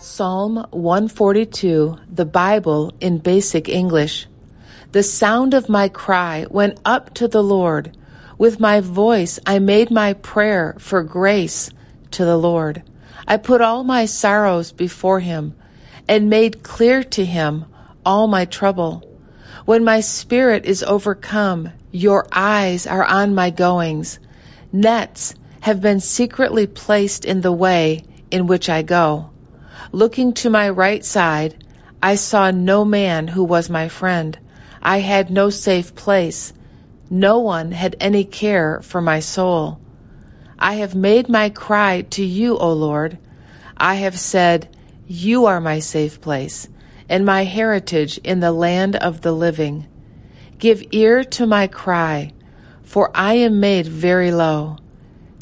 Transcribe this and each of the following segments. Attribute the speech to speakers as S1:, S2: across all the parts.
S1: Psalm 142, the Bible in basic English. The sound of my cry went up to the Lord. With my voice I made my prayer for grace to the Lord. I put all my sorrows before him and made clear to him all my trouble. When my spirit is overcome, your eyes are on my goings. Nets have been secretly placed in the way in which I go. Looking to my right side, I saw no man who was my friend. I had no safe place. No one had any care for my soul. I have made my cry to you, O Lord. I have said, You are my safe place and my heritage in the land of the living. Give ear to my cry, for I am made very low.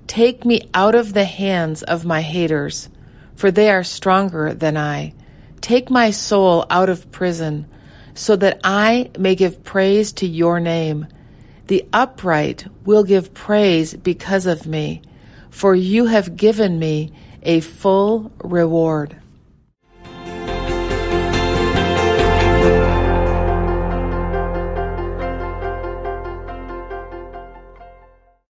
S1: Take me out of the hands of my haters, for they are stronger than I. Take my soul out of prison, so that I may give praise to your name. The upright will give praise because of me, for you have given me a full reward.